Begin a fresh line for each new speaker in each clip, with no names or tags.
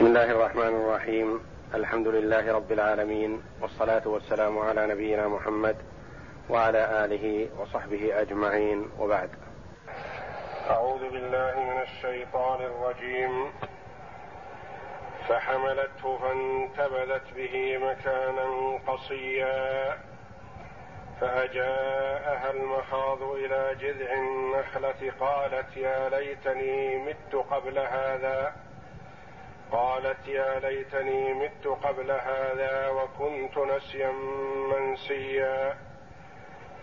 بسم الله الرحمن الرحيم. الحمد لله رب العالمين والصلاة والسلام على نبينا محمد وعلى آله وصحبه أجمعين. وبعد.
أعوذ بالله من الشيطان الرجيم. فحملته فانتبذت به مكانا قصيا فأجاءها المخاض إلى جذع النخلة قالت يا ليتني مت قبل هذا. قالت يا ليتني مت قبل هذا وكنت نسيا منسيا.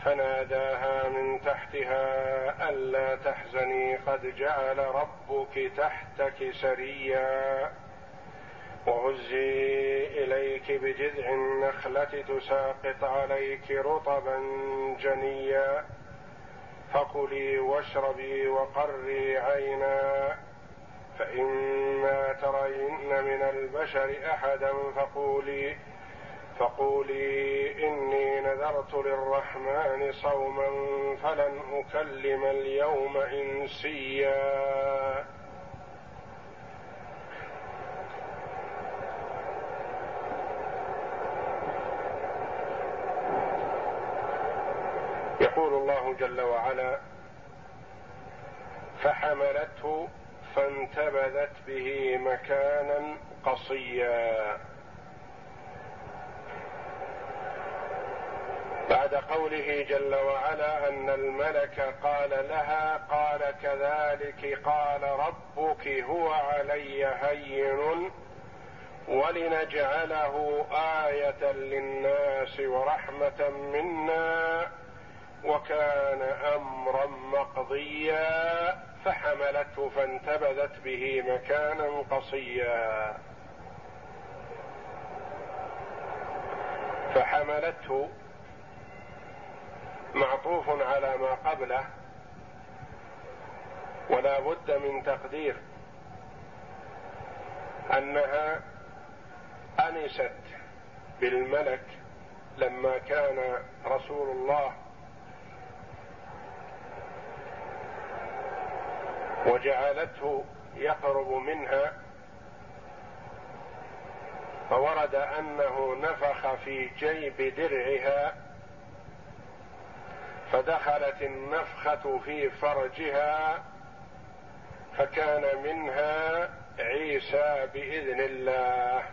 فناداها من تحتها ألا تحزني قد جعل ربك تحتك سريا. وهزي إليك بجذع النخلة تساقط عليك رطبا جنيا. فكلي واشربي وقري عينا. فإما ترين من البشر أحدا فقولي فقولي إني نذرت للرحمن صوما فلن أكلم اليوم إنسيا. يقول الله جل وعلا فحملته فانتبذت به مكانا قصيا. بعد قوله جل وعلا أن الملك قال لها قال كذلك قال ربك هو علي هين ولنجعله آية للناس ورحمة منا وكان أمرا مقضيا. فحملته فانتبذت به مكانا قصيا. فحملته معطوف على ما قبله ولا بد من تقدير أنها أنست بالملك لما كان رسول الله وجعلته يقرب منها فورد أنه نفخ في جيب درعها فدخلت النفخة في فرجها فكان منها عيسى بإذن الله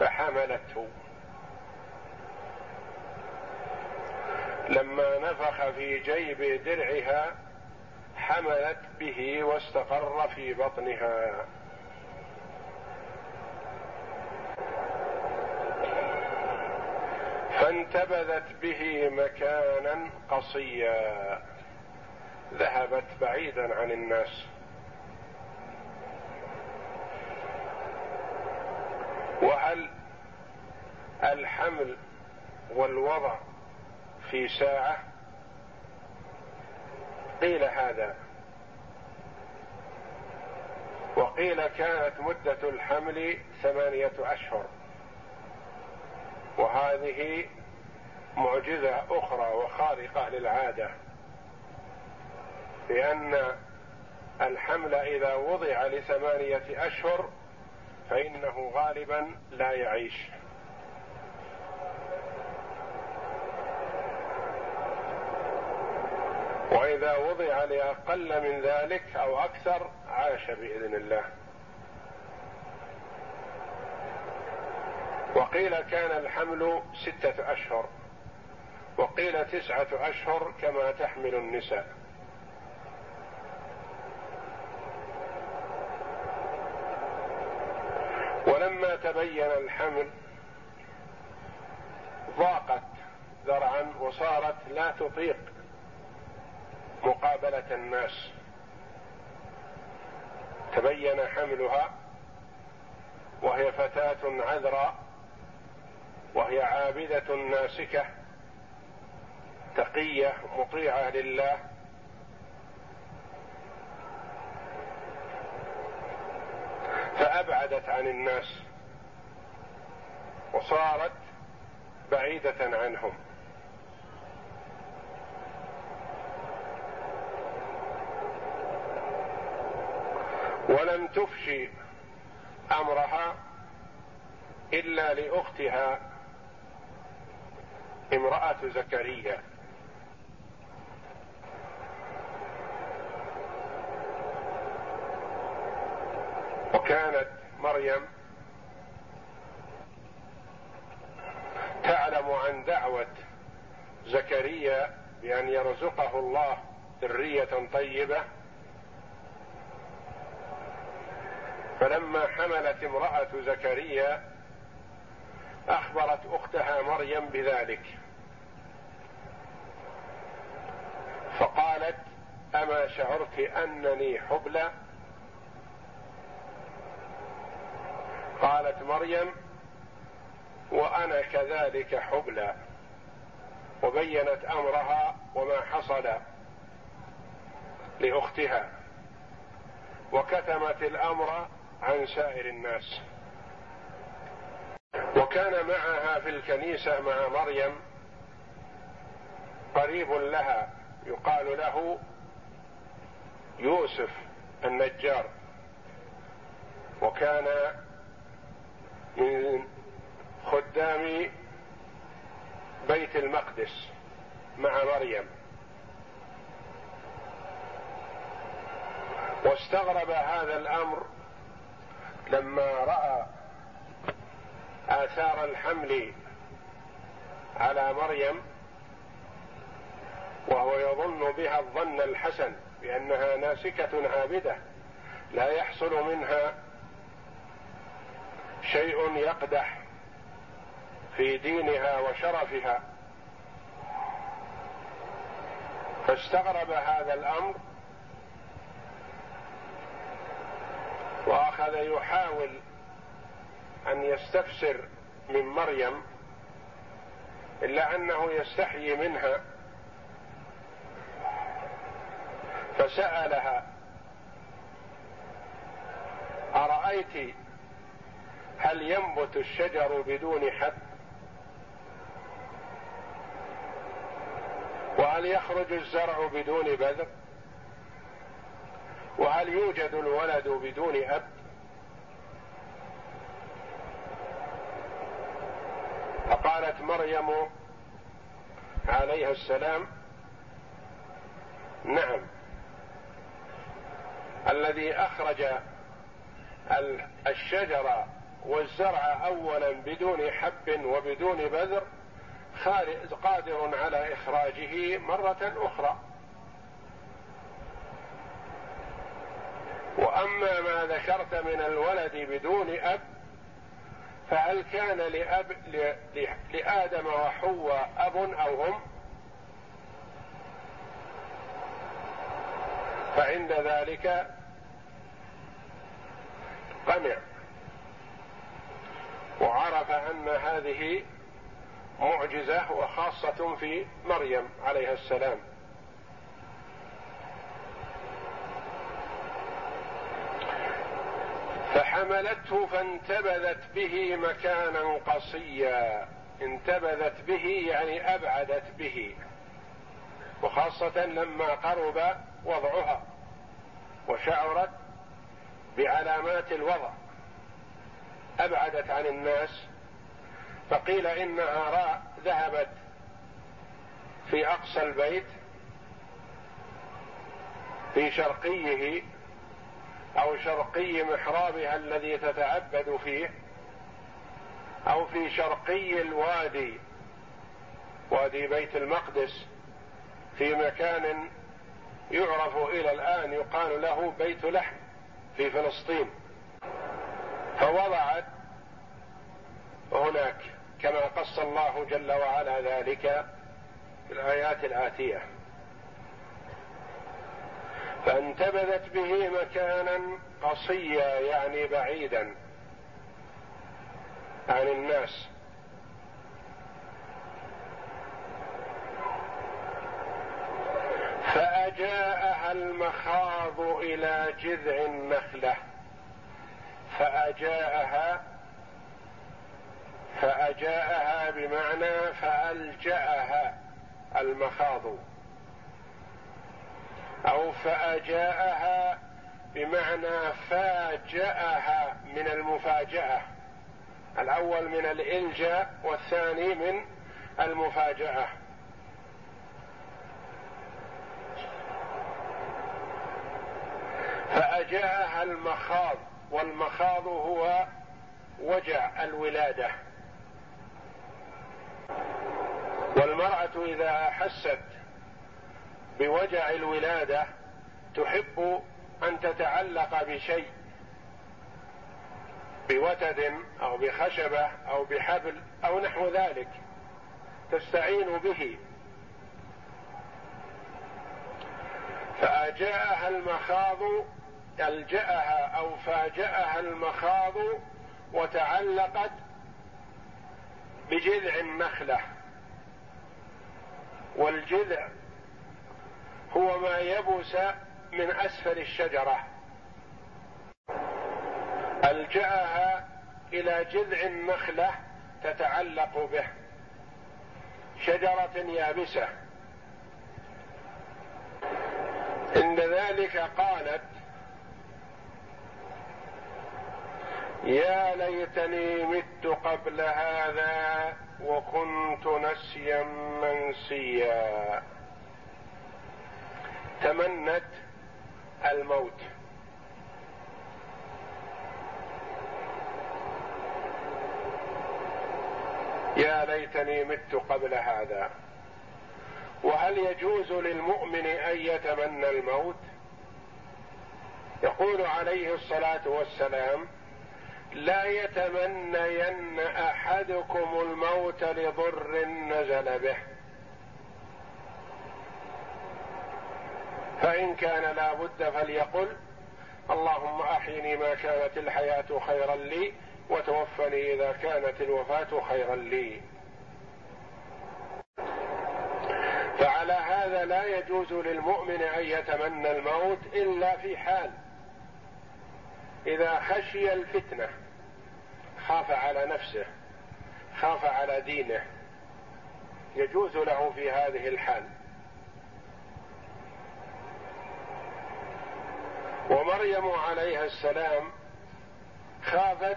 فحملته. لما نفخ في جيب درعها حملت به واستقر في بطنها. فانتبذت به مكانا قصيا. ذهبت بعيدا عن الناس. وهل الحمل والوضع في ساعة؟ قيل هذا. وقيل كانت مدة الحمل ثمانية أشهر. وهذه معجزة أخرى وخارقة للعادة. لأن الحمل إذا وضع لثمانية أشهر فإنه غالبا لا يعيش. وإذا وضع لأقل من ذلك أو أكثر عاش بإذن الله. وقيل كان الحمل ستة أشهر. وقيل تسعة أشهر كما تحمل النساء. ولما تبين الحمل ضاقت ذرعا وصارت لا تطيق مقابلة الناس. تبين حملها وهي فتاة عذراء وهي عابدة ناسكة تقية مطيعة لله. فأبعدت عن الناس وصارت بعيدة عنهم. ولم تفشي أمرها إلا لأختها امرأة زكريا. وكانت مريم تعلم عن دعوة زكريا بأن يرزقه الله ذرية طيبة فلما حملت امرأة زكريا أخبرت أختها مريم بذلك. فقالت أما شعرت أنني حبلى؟ قالت مريم وأنا كذلك حبلى. وبينت أمرها وما حصل لأختها. وكتمت الأمر عن سائر الناس. وكان معها في الكنيسة مع مريم قريب لها يقال له يوسف النجار. وكان من خدام بيت المقدس مع مريم. واستغرب هذا الأمر لما رأى آثار الحمل على مريم وهو يظن بها الظن الحسن بأنها ناسكة عابدة لا يحصل منها شيء يقدح في دينها وشرفها. فاستغرب هذا الأمر وأخذ يحاول أن يستفسر من مريم إلا أنه يستحيي منها فسألها أرأيت هل ينبت الشجر بدون حب وهل يخرج الزرع بدون بذر؟ وهل يوجد الولد بدون أب؟ فقالت مريم عليها السلام نعم. الذي أخرج الشجر والزرع اولا بدون حب وبدون بذر قادر على إخراجه مرة أخرى. وأما ما ذكرت من الولد بدون أب فهل كان لأب لآدم وحواء أب أو هم؟ فعند ذلك قنع وعرف أن هذه معجزة وخاصة في مريم عليها السلام فحملته فانتبذت به مكانا قصيا. انتبذت به يعني أبعدت به. وخاصة لما قرب وضعها. وشعرت بعلامات الوضع. أبعدت عن الناس. فقيل إنها راء ذهبت في أقصى البيت في شرقيه أو شرقي محرابها الذي تتعبد فيه أو في شرقي الوادي وادي بيت المقدس في مكان يعرف إلى الآن يقال له بيت لحم في فلسطين. فوضعت هناك كما قص الله جل وعلا ذلك في الآيات الآتية. فانتبذت به مكانا قصيا يعني بعيدا عن الناس. فأجاءها المخاض إلى جذع النخلة. فأجاءها فأجاءها بمعنى فألجأها المخاض. أو فأجاءها بمعنى فاجأها من المفاجأة. الأول من الإلجاء والثاني من المفاجأة. فأجاءها المخاض والمخاض هو وجع الولادة. والمرأة إذا احست بوجع الولادة تحب أن تتعلق بشيء بوتد أو بخشبة أو بحبل أو نحو ذلك تستعين به. فأجاءها المخاض ألجأها أو فاجأها المخاض وتعلقت بجذع النخلة والجذع هو ما يبس من أسفل الشجرة. ألجأها إلى جذع النخلة تتعلق به. شجرة يابسة. عند ذلك قالت يا ليتني مت قبل هذا وكنت نسيا منسيا. تمنت الموت. يا ليتني مت قبل هذا. وهل يجوز للمؤمن أن يتمنى الموت؟ يقول عليه الصلاة والسلام لا يتمنين أحدكم الموت لضر نزل به. فإن كان لا بد فليقل اللهم أحيني ما كانت الحياة خيرا لي وتوفني إذا كانت الوفاة خيرا لي. فعلى هذا لا يجوز للمؤمن أن يتمنى الموت إلا في حال إذا خشي الفتنة خاف على نفسه خاف على دينه. يجوز له في هذه الحال. ومريم عليها السلام خافت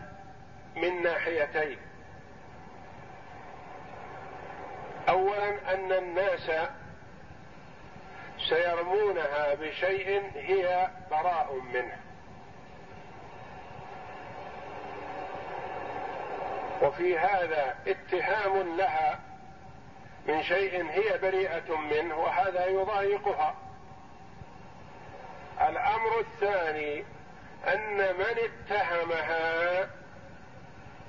من ناحيتين. اولا أن الناس سيرمونها بشيء هي براء منه. وفي هذا اتهام لها من شيء هي بريئة منه وهذا يضايقها. الأمر الثاني أن من اتهمها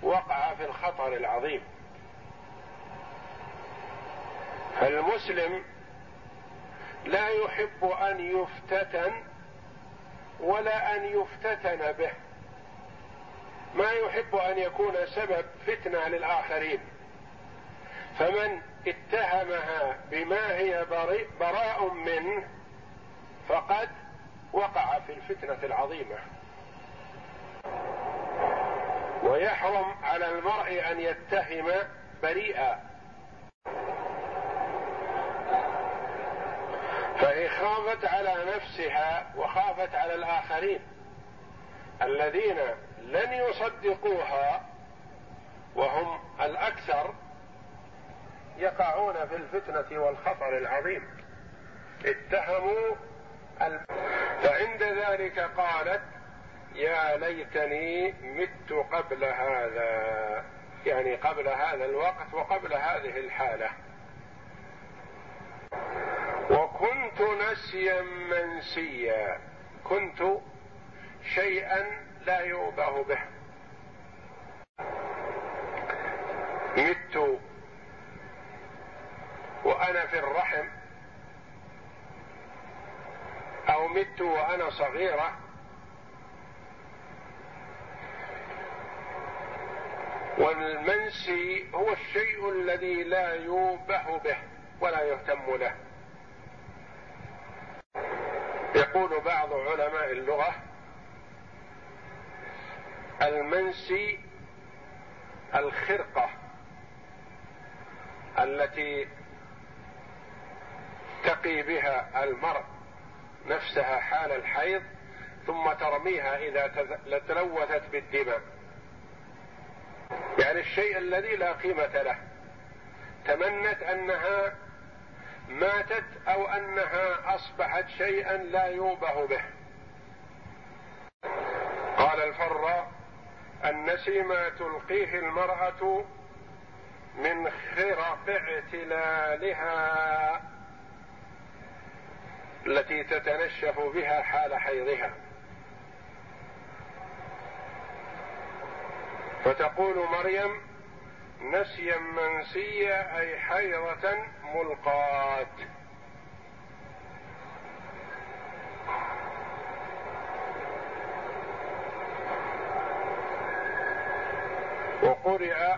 وقع في الخطر العظيم. فالمسلم لا يحب أن يفتتن ولا أن يفتتن به. ما يحب أن يكون سبب فتنة للآخرين. فمن اتهمها بما هي براء منه فقد وقع في الفتنة العظيمة. ويحرم على المرء أن يتهم بريئا. فهي خافت على نفسها وخافت على الآخرين الذين لن يصدقوها وهم الأكثر يقعون في الفتنة والخطر العظيم. اتهموا فعند ذلك قالت يا ليتني مت قبل هذا. يعني قبل هذا الوقت وقبل هذه الحالة. وكنت نسيا منسيا. كنت شيئا لا يؤبه به. مت. وأنا في الرحم. أو مت وأنا صغيرة. والمنسي هو الشيء الذي لا يوبه به ولا يهتم له. يقول بعض علماء اللغة المنسي الخرقة التي تقي بها المرء. نفسها حال الحيض ثم ترميها إذا تلوثت بالدماء. يعني الشيء الذي لا قيمة له. تمنت أنها ماتت أو أنها أصبحت شيئا لا يوبه به. قال الفراء النسي ما تلقيه المرأة من خرق اعتلالها. التي تتنشف بها حال حيضها. فتقول مريم نسيا منسيا أي حيضة ملقاة. وقرئ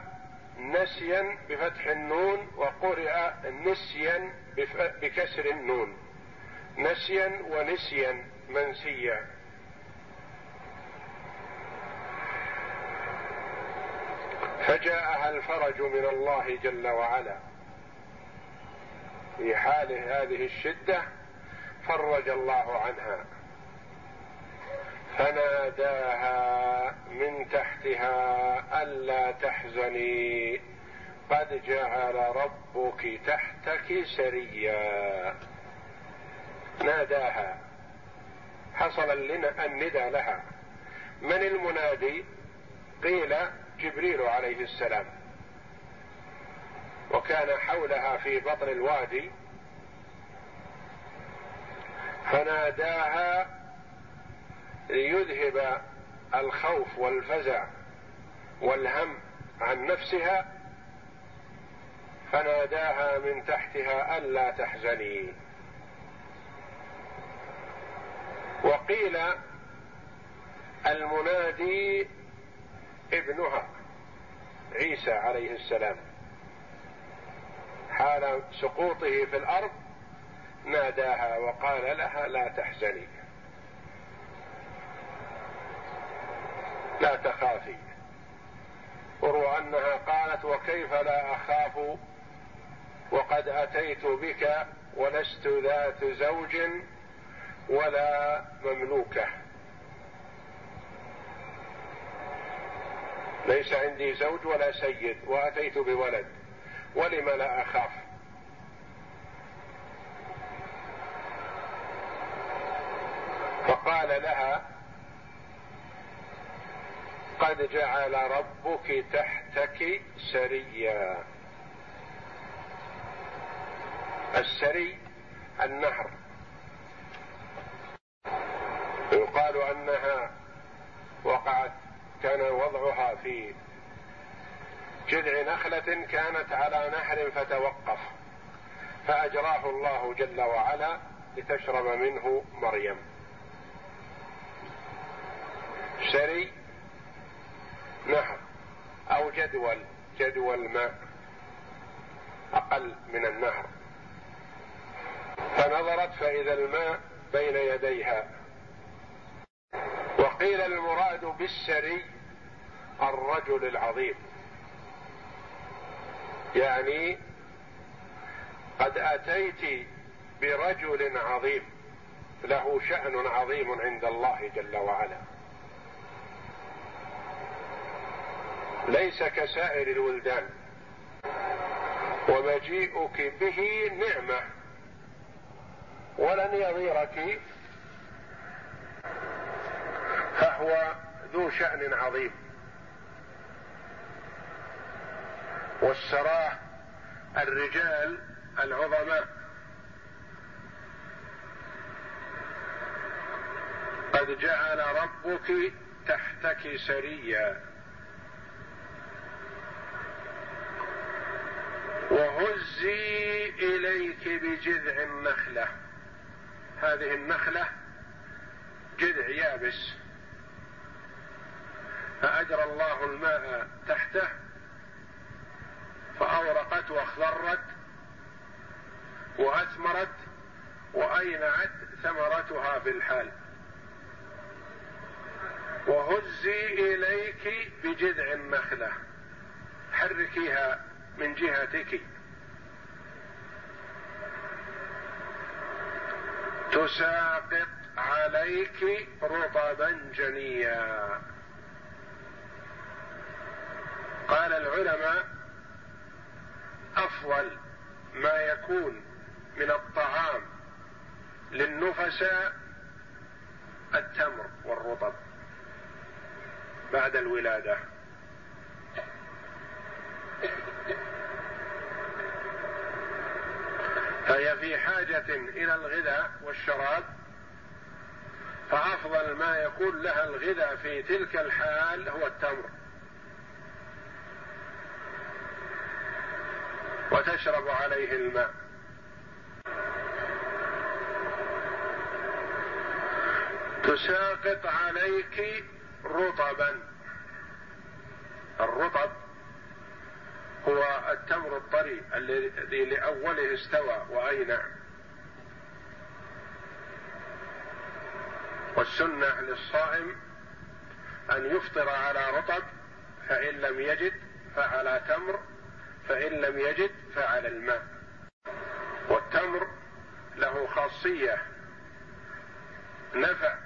نسيا بفتح النون وقرئ نسيا بكسر النون. نسيا ونسيا منسيا. فجاءها الفرج من الله جل وعلا. في حال هذه الشدة فرج الله عنها. فناداها من تحتها ألا تحزني. قد جعل ربك تحتك سريا. ناداها. حصل الندى لها. من المنادي؟ قيل جبريل عليه السلام. وكان حولها في بطن الوادي. فناداها ليذهب الخوف والفزع والهم عن نفسها. فناداها من تحتها ألا تحزني. وقيل المنادي ابنها عيسى عليه السلام. حال سقوطه في الأرض ناداها وقال لها لا تحزني. لا تخافي. وروى أنها قالت وكيف لا أخاف وقد أتيت بك ولست ذات زوج ولا مملوكة. ليس عندي زوج ولا سيد وأتيت بولد ولم لا أخاف؟ فقال لها قد جعل ربك تحتك سريا. السري النهر. يقال أنها وقعت كان وضعها في جذع نخلة كانت على نهر فتوقف فأجراه الله جل وعلا لتشرب منه مريم. سري نهر أو جدول جدول ماء أقل من النهر. فنظرت فإذا الماء بين يديها وقيل المراد بالسري الرجل العظيم. يعني قد أتيت برجل عظيم له شأن عظيم عند الله جل وعلا. ليس كسائر الولدان. ومجيئك به نعمة. ولن يضيرك. فهو ذو شأن عظيم. والسراه الرجال العظماء. قد جعل ربك تحتك سريا. وهزي إليك بجذع النخلة. هذه النخلة جذع يابس. فأجرى الله الماء تحته فأورقت واخضرت وأثمرت وأينعت ثمرتها في الحال. وهزي إليك بجذع النخلة حركيها من جهتك. تساقط عليك رطبا جنيا. قال العلماء أفضل ما يكون من الطعام للنفساء التمر والرطب بعد الولادة. فهي في حاجة إلى الغذاء والشراب فأفضل ما يكون لها الغذاء في تلك الحال هو التمر. وتشرب عليه الماء. تساقط عليك رطبا. الرطب هو التمر الطري الذي لأوله استوى واينع والسنة للصائم أن يفطر على رطب فإن لم يجد فعلى تمر. فإن لم يجد فعلى الماء. والتمر له خاصية نفع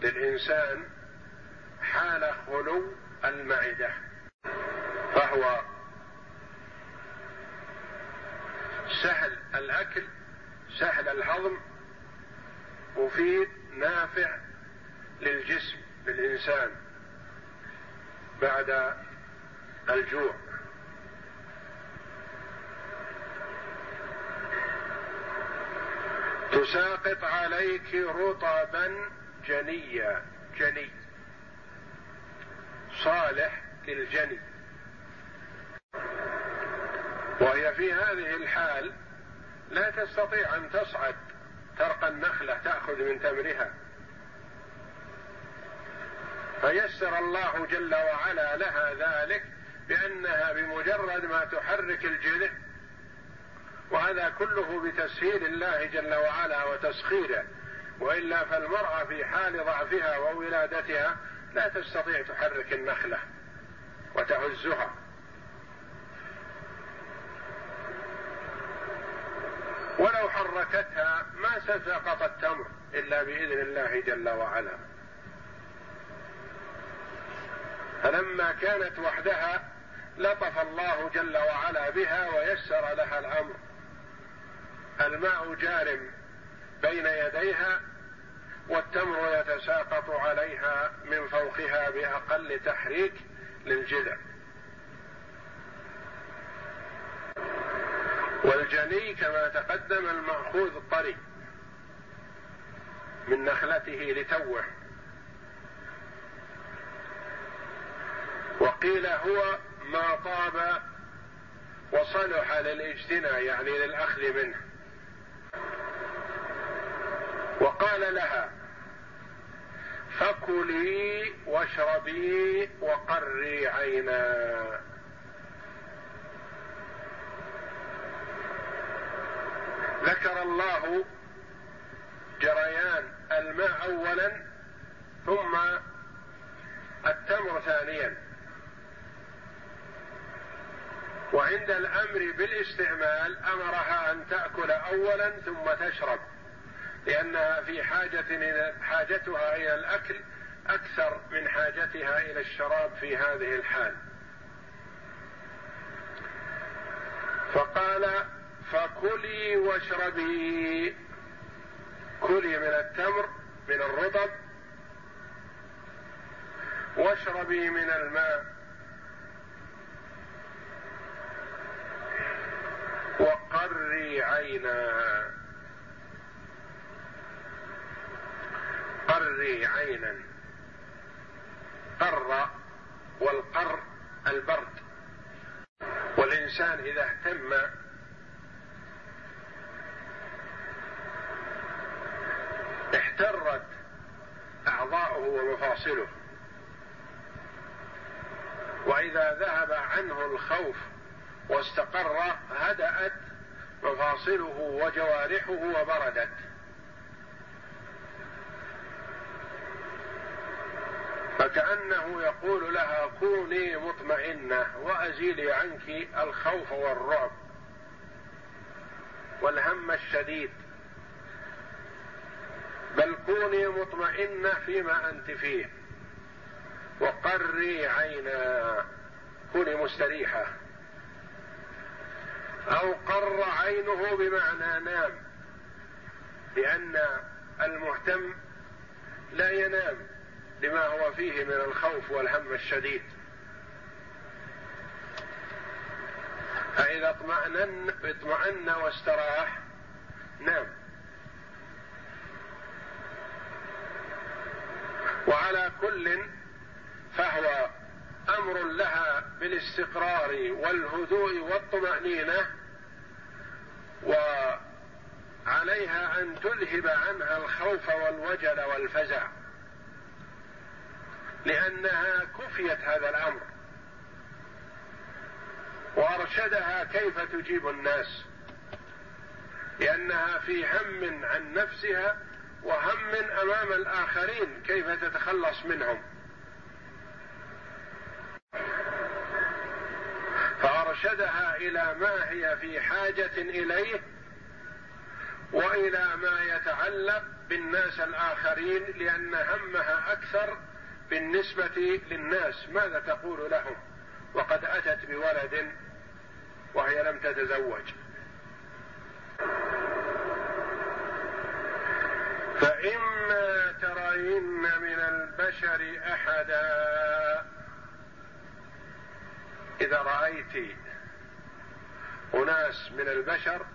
للإنسان حال خلو المعدة فهو سهل الأكل سهل الهضم مفيد نافع للجسم للإنسان بعد الجوع. تساقط عليك رطبا جنيا جني. صالح للجني. وهي في هذه الحال لا تستطيع أن تصعد ترقى النخلة تأخذ من تمرها. فيسر الله جل وعلا لها ذلك بأنها بمجرد ما تحرك الجذع وهذا كله بتسهيل الله جل وعلا وتسخيره. وإلا فالمرأة في حال ضعفها وولادتها لا تستطيع تحرك النخلة وتهزها ولو حركتها ما سسقط التمر إلا بإذن الله جل وعلا. فلما كانت وحدها لطف الله جل وعلا بها ويسر لها الأمر. الماء جارم بين يديها والتمر يتساقط عليها من فوقها بأقل تحريك للجذع. والجني كما تقدم المأخوذ الطري من نخلته لتوه. وقيل هو ما طاب وصلح للاجتناء يعني للأخذ منه. وقال لها فكلي واشربي وقري عينا. ذكر الله جريان الماء اولا ثم التمر ثانيا. وعند الأمر بالاستعمال أمرها أن تأكل اولا ثم تشرب. لأنها في حاجة حاجتها إلى الأكل أكثر من حاجتها إلى الشراب في هذه الحال. فقال فكلي واشربي. كلي من التمر من الرطب. واشربي من الماء. وقري عينا قري عينا. قر والقر البرد. والإنسان إذا اهتم احترت أعضاؤه ومفاصله. وإذا ذهب عنه الخوف واستقر هدأت مفاصله وجوارحه وبردت. فكأنه يقول لها كوني مطمئنة وأزيلي عنك الخوف والرعب والهم الشديد. بل كوني مطمئنة فيما أنت فيه. وقري عينا كوني مستريحة. أو قر عينه بمعنى نام لأن المهتم لا ينام. لما هو فيه من الخوف والهم الشديد. فإذا اطمأنن اطمأن واستراح نام. وعلى كل فهو أمر لها بالاستقرار والهدوء والطمأنينة وعليها أن تذهب عنها الخوف والوجل والفزع. لأنها كفيت هذا الأمر. وأرشدها كيف تجيب الناس. لأنها في هم عن نفسها وهم أمام الآخرين كيف تتخلص منهم. فأرشدها إلى ما هي في حاجة إليه وإلى ما يتعلق بالناس الآخرين لأن همها أكثر بالنسبة للناس ماذا تقول لهم؟ وقد أتت بولد وهي لم تتزوج. فإما ترين من البشر أحدا. إذا رأيت أناس من البشر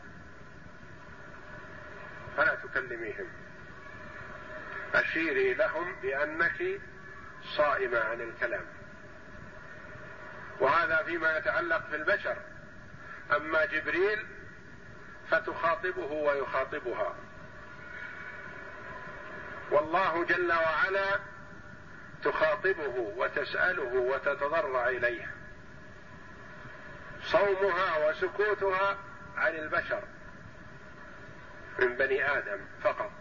فلا تكلميهم. أشيري لهم بأنك صائمة عن الكلام. وهذا فيما يتعلق في البشر. أما جبريل فتخاطبه ويخاطبها. والله جل وعلا تخاطبه وتسأله وتتضرع إليه. صومها وسكوتها عن البشر. من بني آدم فقط.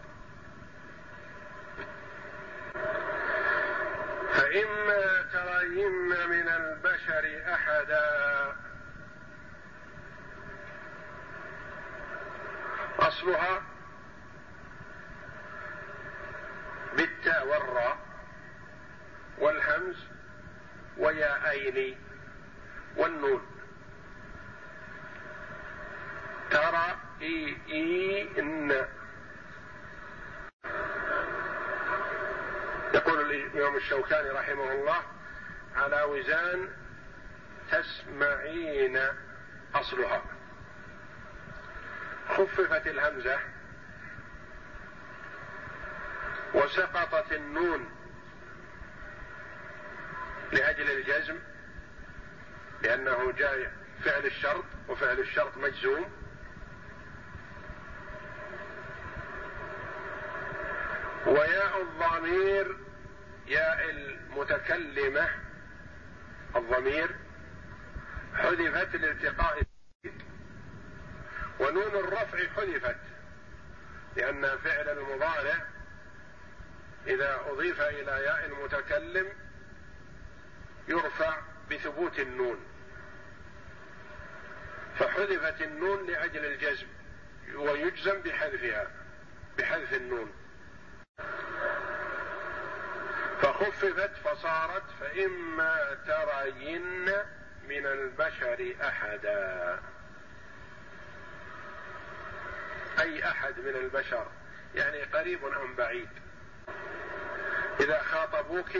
فإما ترين من البشر أحدا. أصلها بالتاء والراء والهمز وياءين والنون. ترى إي إن يقول الإمام الشوكاني رحمه الله على وزان تسمعين أصلها. خففت الهمزة وسقطت النون لأجل الجزم لأنه جاء فعل الشرط وفعل الشرط مجزوم. وياء الضمير ياء المتكلمة الضمير حذفت لالتقاء ونون الرفع حذفت لأن فعل المضارع إذا أضيف إلى ياء المتكلم يرفع بثبوت النون. فحذفت النون لأجل الجزم ويجزم بحذفها بحذف النون. فخففت فصارت فإما ترين من البشر أحدا. أي أحد من البشر يعني قريب أم بعيد. إذا خاطبوك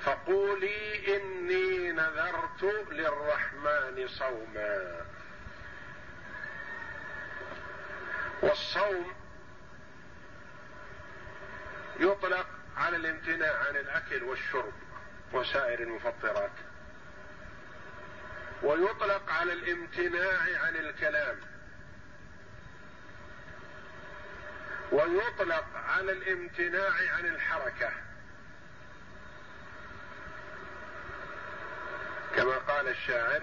فقولي إني نذرت للرحمن صوما. والصوم يطلق على الامتناع عن الأكل والشرب وسائر المفطرات. ويطلق على الامتناع عن الكلام. ويطلق على الامتناع عن الحركة. كما قال الشاعر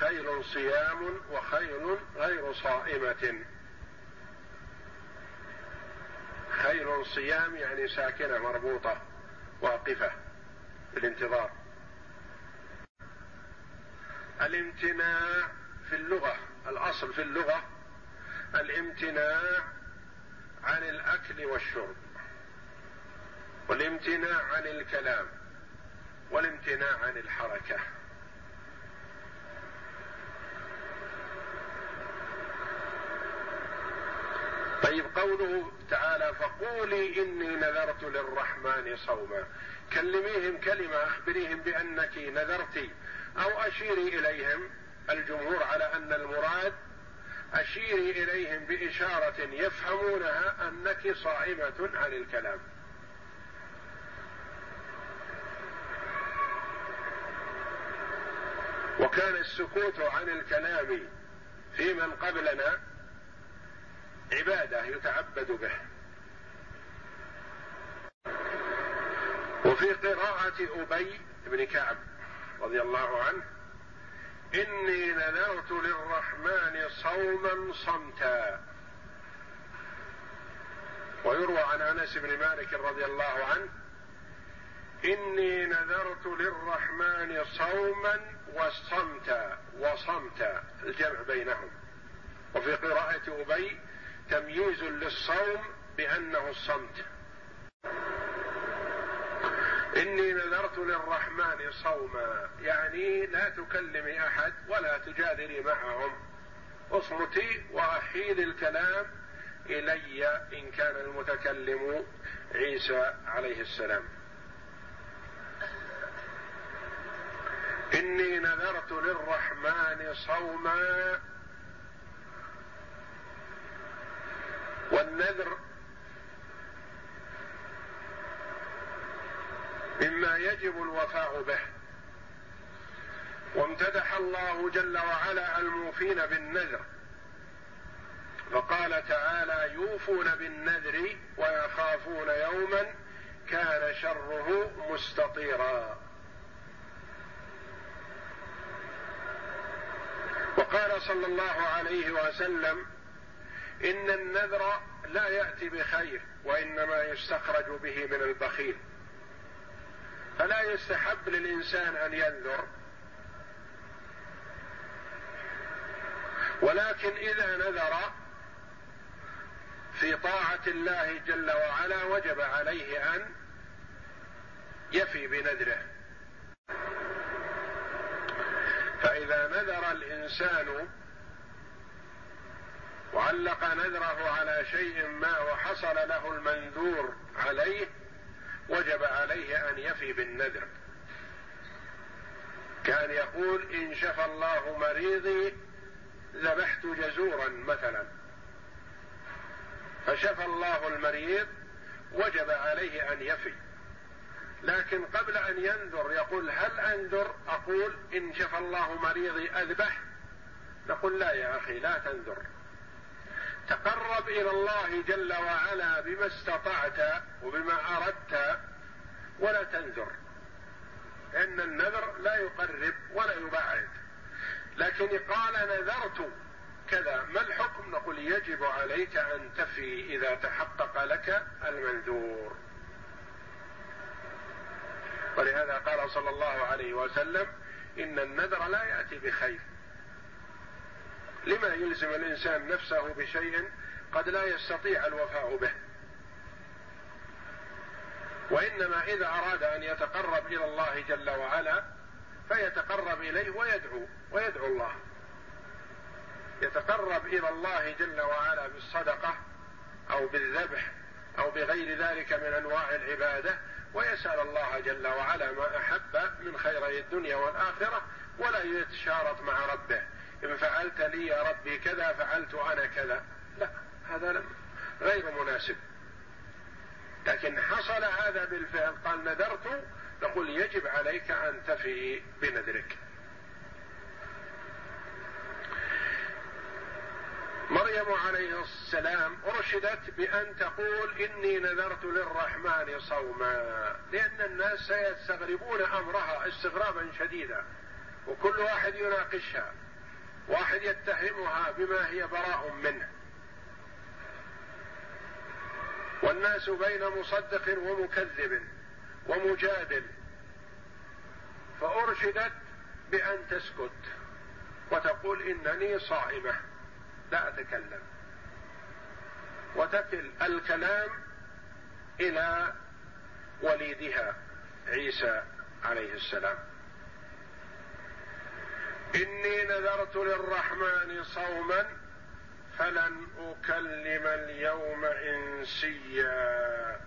خيل صيام وخيل غير صائمة. خيل صيام يعني ساكنة مربوطة واقفة بالانتظار الامتناع في اللغة الأصل في اللغة الامتناع عن الأكل والشرب والامتناع عن الكلام والامتناع عن الحركة. طيب قوله تعالى فقولي إني نذرت للرحمن صوما. كلميهم كلمة أخبريهم بأنك نذرت أو أشيري إليهم. الجمهور على أن المراد أشيري إليهم بإشارة يفهمونها أنك صائمه عن الكلام. وكان السكوت عن الكلام في من قبلنا عبادة يتعبد به. وفي قراءة أبي بن كعب رضي الله عنه إني نذرت للرحمن صوما صمتا. ويروى عن أنس بن مالك رضي الله عنه إني نذرت للرحمن صوما وصمتا وصمتا الجمع بينهم. وفي قراءة أبي تمييز للصوم بأنه الصمت. إني نذرت للرحمن صوما يعني لا تكلمي أحد ولا تجادلي معهم. أصمتي وأحيل الكلام إلي إن كان المتكلم عيسى عليه السلام. إني نذرت للرحمن صوما والنذر مما يجب الوفاء به. وامتدح الله جل وعلا الموفين بالنذر. فقال تعالى يوفون بالنذر ويخافون يوما كان شره مستطيرا. وقال صلى الله عليه وسلم إن النذر لا يأتي بخير وإنما يستخرج به من البخيل. فلا يستحب للإنسان أن ينذر. ولكن إذا نذر في طاعة الله جل وعلا وجب عليه أن يفي بنذره. فإذا نذر الإنسان وعلق نذره على شيء ما وحصل له المنذور عليه وجب عليه أن يفي بالنذر. كان يقول إن شفى الله مريضي ذبحت جزورا مثلا. فشفى الله المريض وجب عليه أن يفي. لكن قبل أن ينذر يقول هل أنذر؟ أقول إن شفى الله مريضي أذبح؟ نقول لا يا أخي لا تنذر. تقرب إلى الله جل وعلا بما استطعت وبما أردت ولا تنذر. إن النذر لا يقرب ولا يبعد. لكن قال نذرت كذا ما الحكم؟ نقول يجب عليك أن تفي إذا تحقق لك المنذور. ولهذا قال صلى الله عليه وسلم إن النذر لا يأتي بخير. لما يلزم الإنسان نفسه بشيء قد لا يستطيع الوفاء به. وإنما إذا أراد أن يتقرب إلى الله جل وعلا فيتقرب إليه ويدعو ويدعو الله. يتقرب إلى الله جل وعلا بالصدقة أو بالذبح أو بغير ذلك من أنواع العبادة ويسأل الله جل وعلا ما أحب من خيري الدنيا والآخرة ولا يتشارط مع ربه. إن فعلت لي يا ربي كذا فعلت أنا كذا. لا هذا غير مناسب. لكن حصل هذا بالفعل قال نذرت نقول يجب عليك أن تفي بنذرك. مريم عليه السلام أرشدت بأن تقول إني نذرت للرحمن صوما لأن الناس سيستغربون أمرها استغرابا شديدا وكل واحد يناقشها. واحد يتهمها بما هي براء منه. والناس بين مصدق ومكذب ومجادل فأرشدت بأن تسكت وتقول إنني صائمة لا أتكلم. وتكل الكلام إلى وليدها عيسى عليه السلام. إني نذرت للرحمن صوما فلن أكلم اليوم إنسيا.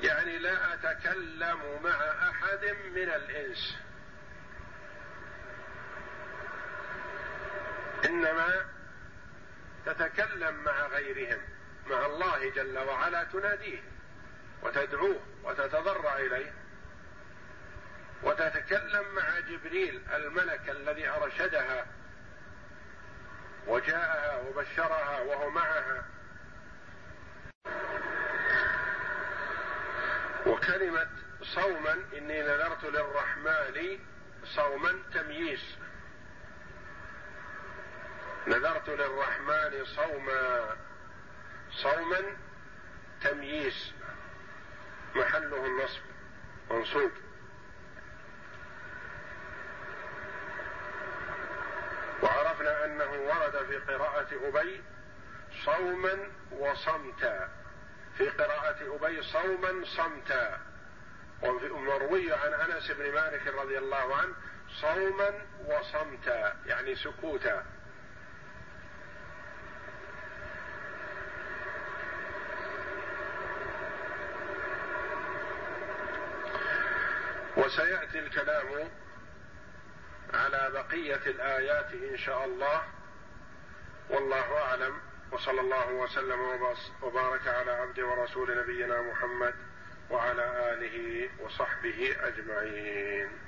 يعني لا أتكلم مع أحد من الإنس. إنما تتكلم مع غيرهم مع الله جل وعلا تناديه وتدعوه وتتضرع إليه. وتتكلم مع جبريل الملك الذي أرشدها وجاءها وبشرها وهو معها. وكلمة صوما إني نذرت للرحمن صوما تمييز. نذرت للرحمن صوما صوما تمييز. محله النصب منصوب. وعرفنا أنه ورد في قراءة أبي صوما وصمتا. في قراءة أبي صوما صمتا. ومروي عن أنس بن مالك رضي الله عنه صوما وصمتا يعني سكوتا. وسيأتي الكلام على بقية الآيات إن شاء الله. والله أعلم. وصلى الله وسلم وبارك على عبد ورسول نبينا محمد وعلى آله وصحبه أجمعين.